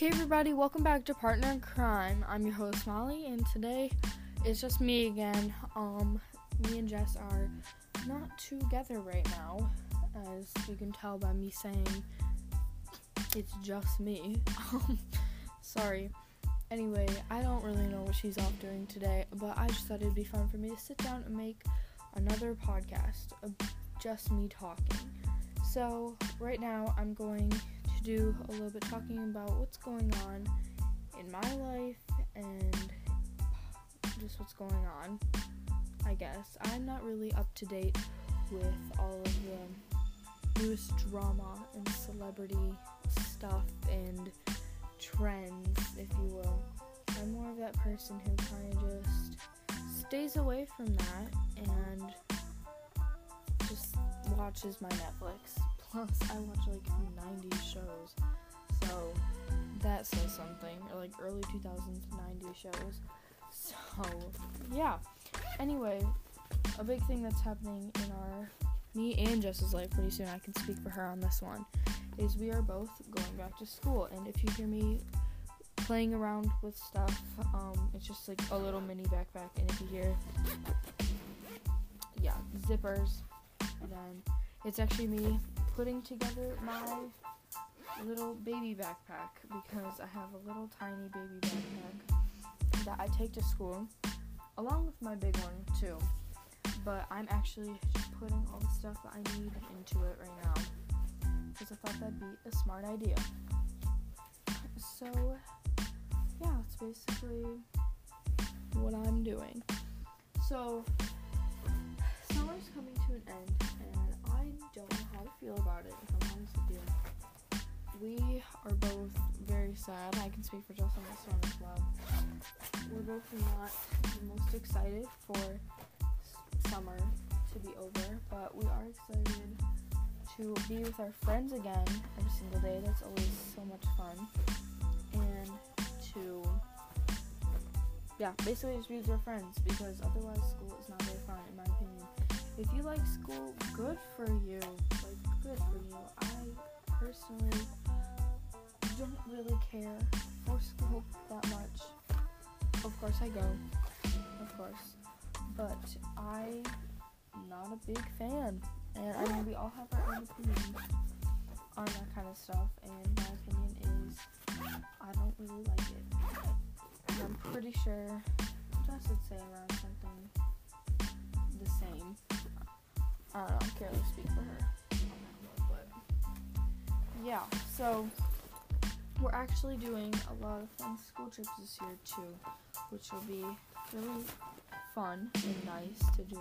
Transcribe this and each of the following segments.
Hey everybody, welcome back to Partner in Crime. I'm your host Molly, and today it's just me again. Um, me and Jess are not together right now, as you can tell by me saying it's just me. Um, sorry. Anyway, I don't really know what she's off doing today, but I just thought it'd be fun for me to sit down and make another podcast of just me talking. So, right now, I'm going to do a little bit talking about what's going on in my life and just what's going on. I guess I'm not really up to date with all of the newest drama and celebrity stuff and trends, if you will. I'm more of that person who kind of just stays away from that and just watches my Netflix. Plus, I watch like 90s shows, so that says something. Or like early 2000s 90s shows. So, yeah. Anyway, a big thing that's happening in our me and Jess's life pretty soon. I can speak for her on this one. Is we are both going back to school, and if you hear me playing around with stuff, um, it's just like a little mini backpack, and if you hear, yeah, zippers, then it's actually me putting together my little baby backpack because I have a little tiny baby backpack that I take to school, along with my big one too. But I'm actually putting all the stuff that I need into it right now because I thought that'd be a smart idea. So, yeah, that's basically what I'm doing. So, summer's coming to an end, feel about it, you. We are both very sad. I can speak for Jess on this one as well. We're both not the most excited for summer to be over, but we are excited to be with our friends again every single day. That's always so much fun. And to, yeah, basically just be with your friends because otherwise school is not very fun, in my opinion. If you like school, good for you. Like, good for you. I personally don't really care for school that much. Of course, I go, of course, but I'm not a big fan. And I mean, we all have our own opinions on that kind of stuff, and my opinion is I don't really like it. And I'm pretty sure Jess would say around 10 yeah, so we're actually doing a lot of fun school trips this year too, which will be really fun and nice to do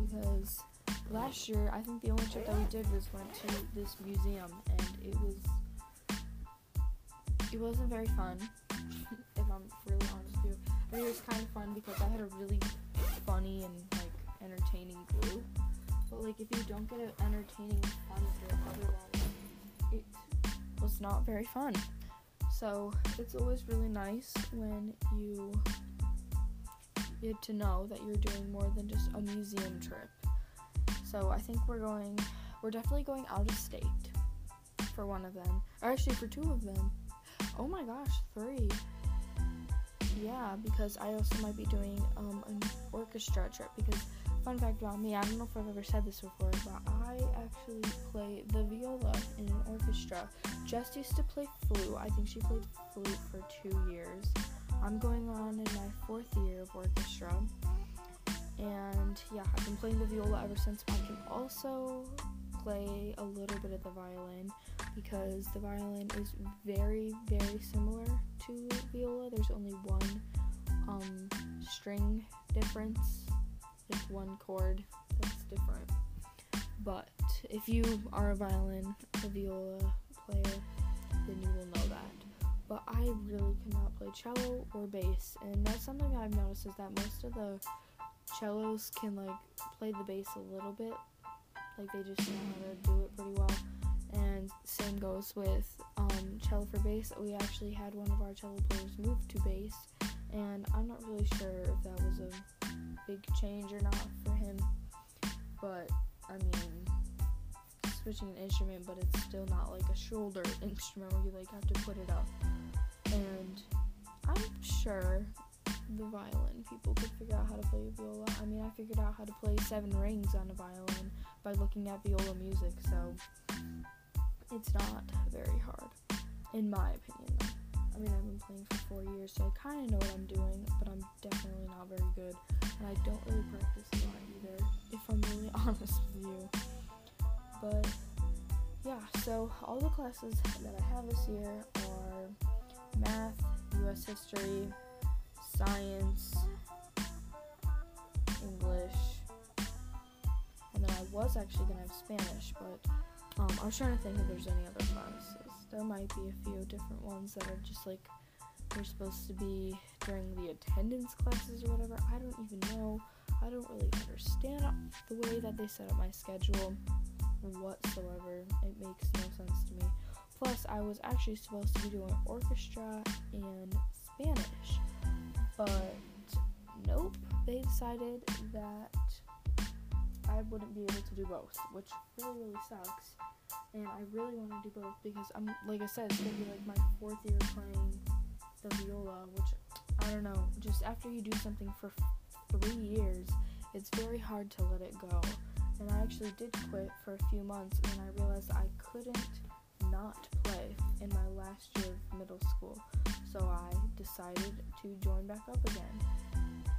because last year I think the only trip that we did was went to this museum and it was it wasn't very fun if I'm really honest with you. I think it was kind of fun because I had a really funny and like entertaining group. But like if you don't get an entertaining fun group otherwise it was not very fun. So it's always really nice when you get to know that you're doing more than just a museum trip. So I think we're going, we're definitely going out of state for one of them. Or actually for two of them. Oh my gosh, three. Yeah, because I also might be doing um, an orchestra trip. Because fun fact about me, I don't know if I've ever said this before, but I actually play the viola in an orchestra. Jess used to play flute. I think she played flute for two years. I'm going on in my fourth year of orchestra. And yeah, I've been playing the viola ever since. I can also play a little bit of the violin because the violin is very, very similar to viola. There's only one um, string difference, one chord that's different. But if you are a violin, a viola player, then you will know that. But I really cannot play cello or bass, and that's something I've noticed is that most of the cellos can like play the bass a little bit, like they just know how to do it pretty well. And same goes with um, cello for bass. We actually had one of our cello players move to bass, and I'm not really sure if that was a big change or not for him. But I mean, switching an instrument, but it's still not like a shoulder instrument where you like have to put it up. And I'm sure the violin people could figure out how to play viola. I mean, I figured out how to play seven rings on a violin by looking at viola music, so it's not very hard, in my opinion. I mean, I've been playing for four years, so I kind of know what I'm doing, but I'm definitely and I don't really practice a lot either, if I'm really honest with you. But yeah, so all the classes that I have this year are math, U.S. history, science, English, and then I was actually gonna have Spanish, but um, I was trying to think if there's any other classes. There might be a few different ones that are just like they're supposed to be during the attendance classes or whatever. I don't even know. I don't really understand the way that they set up my schedule whatsoever. It makes no sense to me. Plus, I was actually supposed to be doing orchestra and Spanish, but nope, they decided that I wouldn't be able to do both, which really, really sucks. And I really want to do both because I'm, like I said, it's gonna be like my fourth year playing the viola, which I don't know. Just after you do something for three years, it's very hard to let it go and I actually did quit for a few months and then I realized I couldn't not play in my last year of middle school. So I decided to join back up again.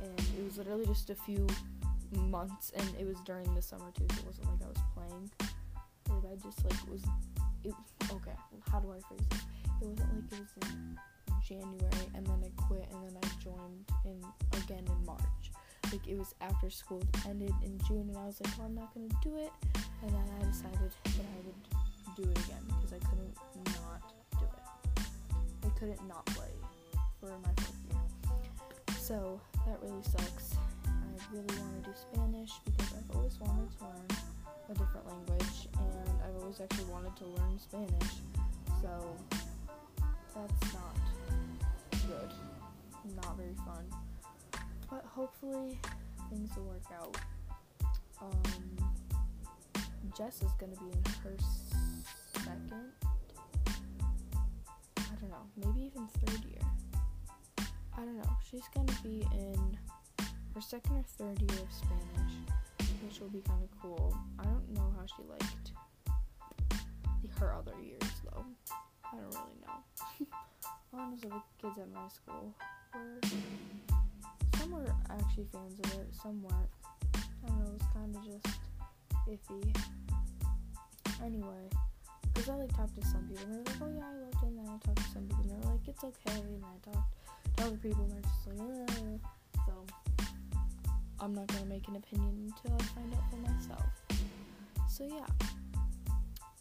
And it was literally just a few months and it was during the summer too, so it wasn't like I was playing. Like I just like was it okay, how do I phrase it? It wasn't like it was in January and then I quit and then I joined in again in March like it was after school ended in June, and I was like, well, I'm not gonna do it. And then I decided that I would do it again because I couldn't not do it. I couldn't not play for my fourth year. So that really sucks. I really want to do Spanish because I've always wanted to learn a different language, and I've always actually wanted to learn Spanish. So that's not but hopefully things will work out. Um, Jess is gonna be in her second, I don't know, maybe even third year. I don't know. She's gonna be in her second or third year of Spanish, which will be kind of cool. I don't know how she liked her other years though. I don't really know. All of the kids at my school were were actually fans of it, some weren't. I don't know, it was kind of just iffy. Anyway, because I like talked to some people and they're like, oh yeah, I loved it. And then I talked to some people and they're like, it's okay. And I talked to other people and they're just like, eh. So, I'm not gonna make an opinion until I find out for myself. So yeah,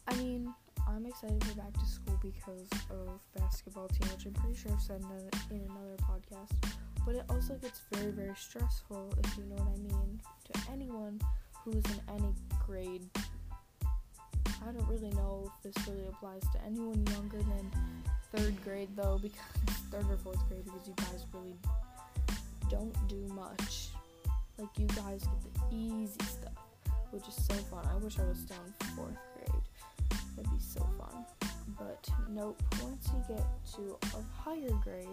I mean, I'm excited go back to school because of basketball team, which I'm pretty sure I've said in another podcast but it also gets very, very stressful, if you know what I mean, to anyone who's in any grade. I don't really know if this really applies to anyone younger than third grade, though, because third or fourth grade, because you guys really don't do much. Like, you guys get the easy stuff, which is so fun. I wish I was still in fourth grade. That'd be so fun. But nope, once you get to a higher grade,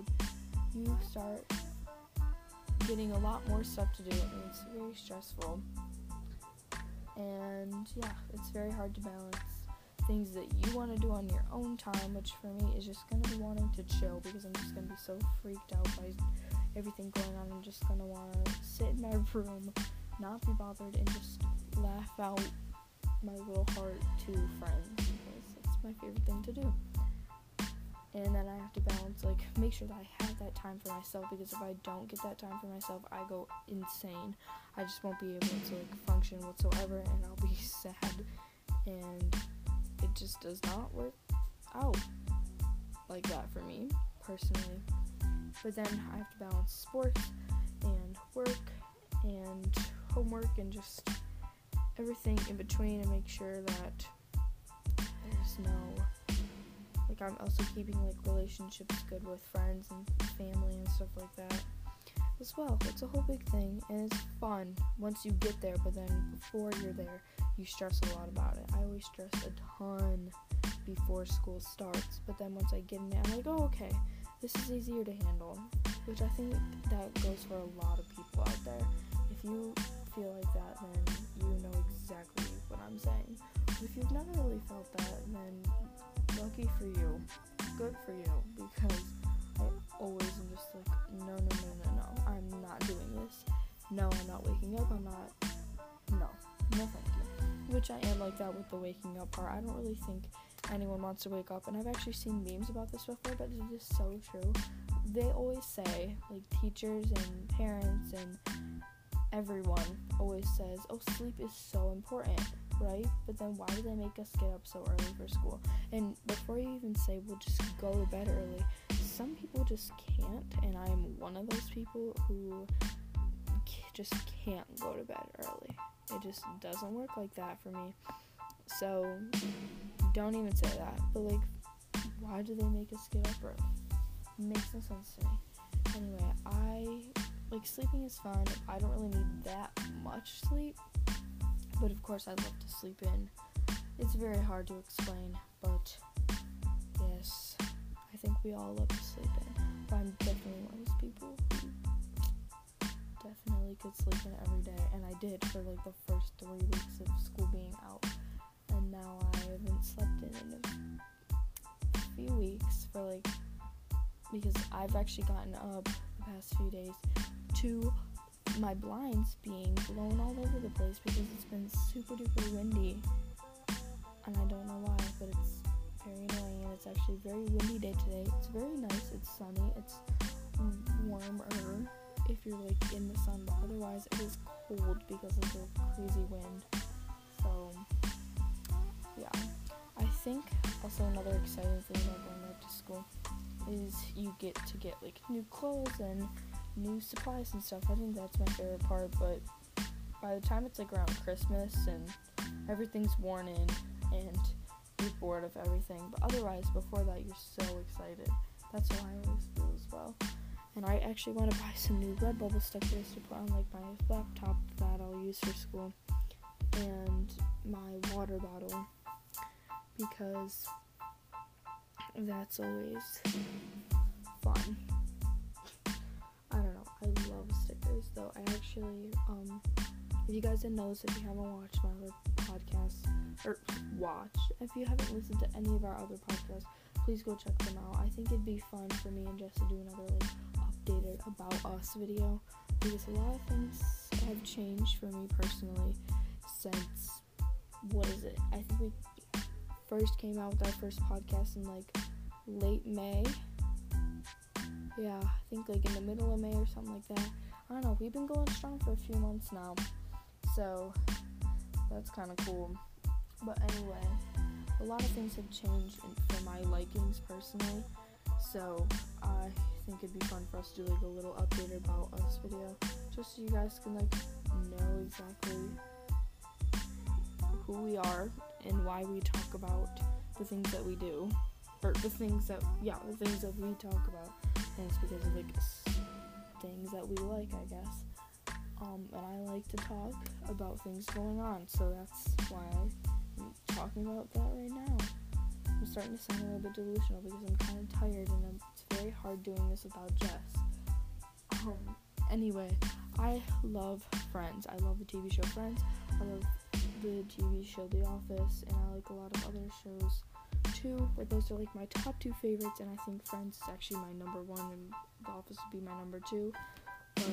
you start getting a lot more stuff to do and it's very stressful. And yeah, it's very hard to balance things that you want to do on your own time, which for me is just to be wanting to chill because I'm just to be so freaked out by everything going on. I'm just to want to sit in my room, not be bothered, and just laugh out my little heart to friends because that's my favorite thing to do and then I have to balance like make sure that I have that time for myself because if I don't get that time for myself, I go insane. I just won't be able to like function whatsoever, and I'll be sad, and it just does not work out like that for me personally. But then I have to balance sports and work and homework and just everything in between and make sure that there's no like I'm also keeping like relationships good with friends and family and stuff like that as well. It's a whole big thing and it's fun once you get there, but then before you're there, you stress a lot about it. I always stress a ton before school starts, but then once I get in I'm like, oh, okay, this is easier to handle. which I think that goes for a lot of people out there. If you feel like that, then you know exactly what I'm saying. But if you've never really felt that, then lucky for you, good for you, because I always am just like, no, no, no, no, no, I'm not doing this. No, I'm not waking up. I'm not. No, no, thank you. Which I am like that with the waking up part. I don't really think anyone wants to wake up, and I've actually seen memes about this before, but it is so true. They always say, like teachers and parents and everyone always says, "Oh, sleep is so important." Right? But then why do they make us get up so early for school? And before you even say, we'll just go to bed early, some people just can't, and I am one of those people who just can't go to bed early. It just doesn't work like that for me. So don't even say that. But like, why do they make us get up early? makes no sense to me. Anyway, I like sleeping is fun. I don't really need that much sleep, but of course I love to sleep in. It's very hard to explain, but yes, I think we all love to sleep in. But I'm definitely one of those people who definitely could sleep in every day, and I did for like the first three weeks of school being out, and now I haven't slept in in a few weeks for like because I've actually gotten up the past few days to my blinds being blown all over the place because it's been super duper windy. And I don't know why, but it's very annoying and it's actually a very windy day today. It's very nice, it's sunny, it's warmer if you're like in the sun, but otherwise it is cold because of the crazy wind. So yeah. I think also another exciting thing about going back to school is you get to get like new clothes and new supplies and stuff. I think that's my favorite part, but by the time it's like around Christmas and everything's worn in and you're bored of everything, but otherwise before that you're so excited. That's how I always feel as well. And I actually want to buy some new Redbubble stickers to put on like my laptop that I'll use for school and my water bottle because that's always fun. I love stickers though. I actually, um, if you guys didn't know this, if you haven't watched my other podcasts, or watched, if you haven't listened to any of our other podcasts, please go check them out. I think it'd be fun for me and Jess to do another like updated about us video because a lot of things have changed for me personally since what is it? I think we first came out with our first podcast in like late May yeah, I think like in the middle of May or something like that. I don't know. We've been going strong for a few months now, so that's kind of cool. But anyway, a lot of things have changed for my likings personally, so I think it'd be fun for us to do like a little update about us video, just so you guys can like know exactly who we are and why we talk about the things that we do, or the things that yeah, the things that we talk about and it's because of like things that we like, I guess. Um, and I like to talk about things going on, so that's why I'm talking about that right now. I'm starting to sound a little bit delusional because I'm kind of tired and I'm, it's very hard doing this without Jess. Um, anyway, I love Friends. I love the TV show Friends. I love the TV show The Office, and I like a lot of other shows two, but those are like my top two favorites, and I think Friends is actually my number one, and The Office would be my number two. But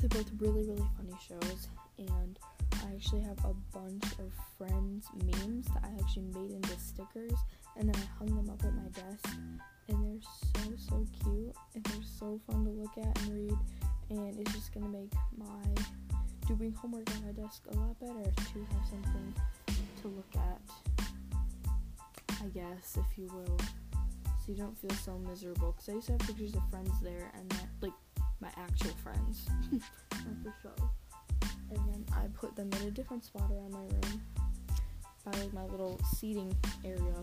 they're both really, really funny shows, and I actually have a bunch of Friends memes that I actually made into stickers, and then I hung them up at my desk, and they're so, so cute, and they're so fun to look at and read, and it's just gonna make my doing homework on my desk a lot better to have something to look at I guess, if you will, so you don't feel so miserable. Because I used to have pictures of friends there, and that, like my actual friends, not the show. And then I put them in a different spot around my room, by like my little seating area,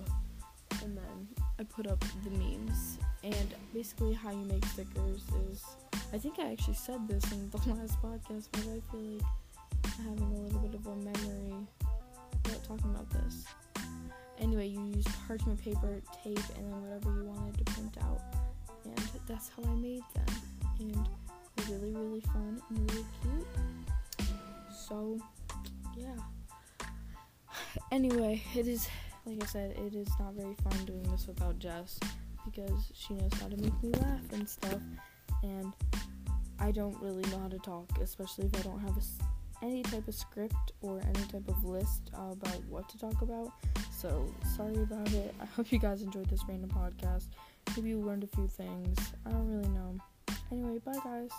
and then I put up the memes. And basically, how you make stickers is, I think I actually said this in the last podcast, but I feel like having a little bit of a memory about talking about this. Anyway, you use parchment paper, tape, and then whatever you wanted to print out. And that's how I made them. And they're really, really fun and really cute. So, yeah. Anyway, it is, like I said, it is not very fun doing this without Jess because she knows how to make me laugh and stuff. And I don't really know how to talk, especially if I don't have a, any type of script or any type of list uh, about what to talk about. So, sorry about it. I hope you guys enjoyed this random podcast. Maybe you learned a few things. I don't really know. Anyway, bye guys.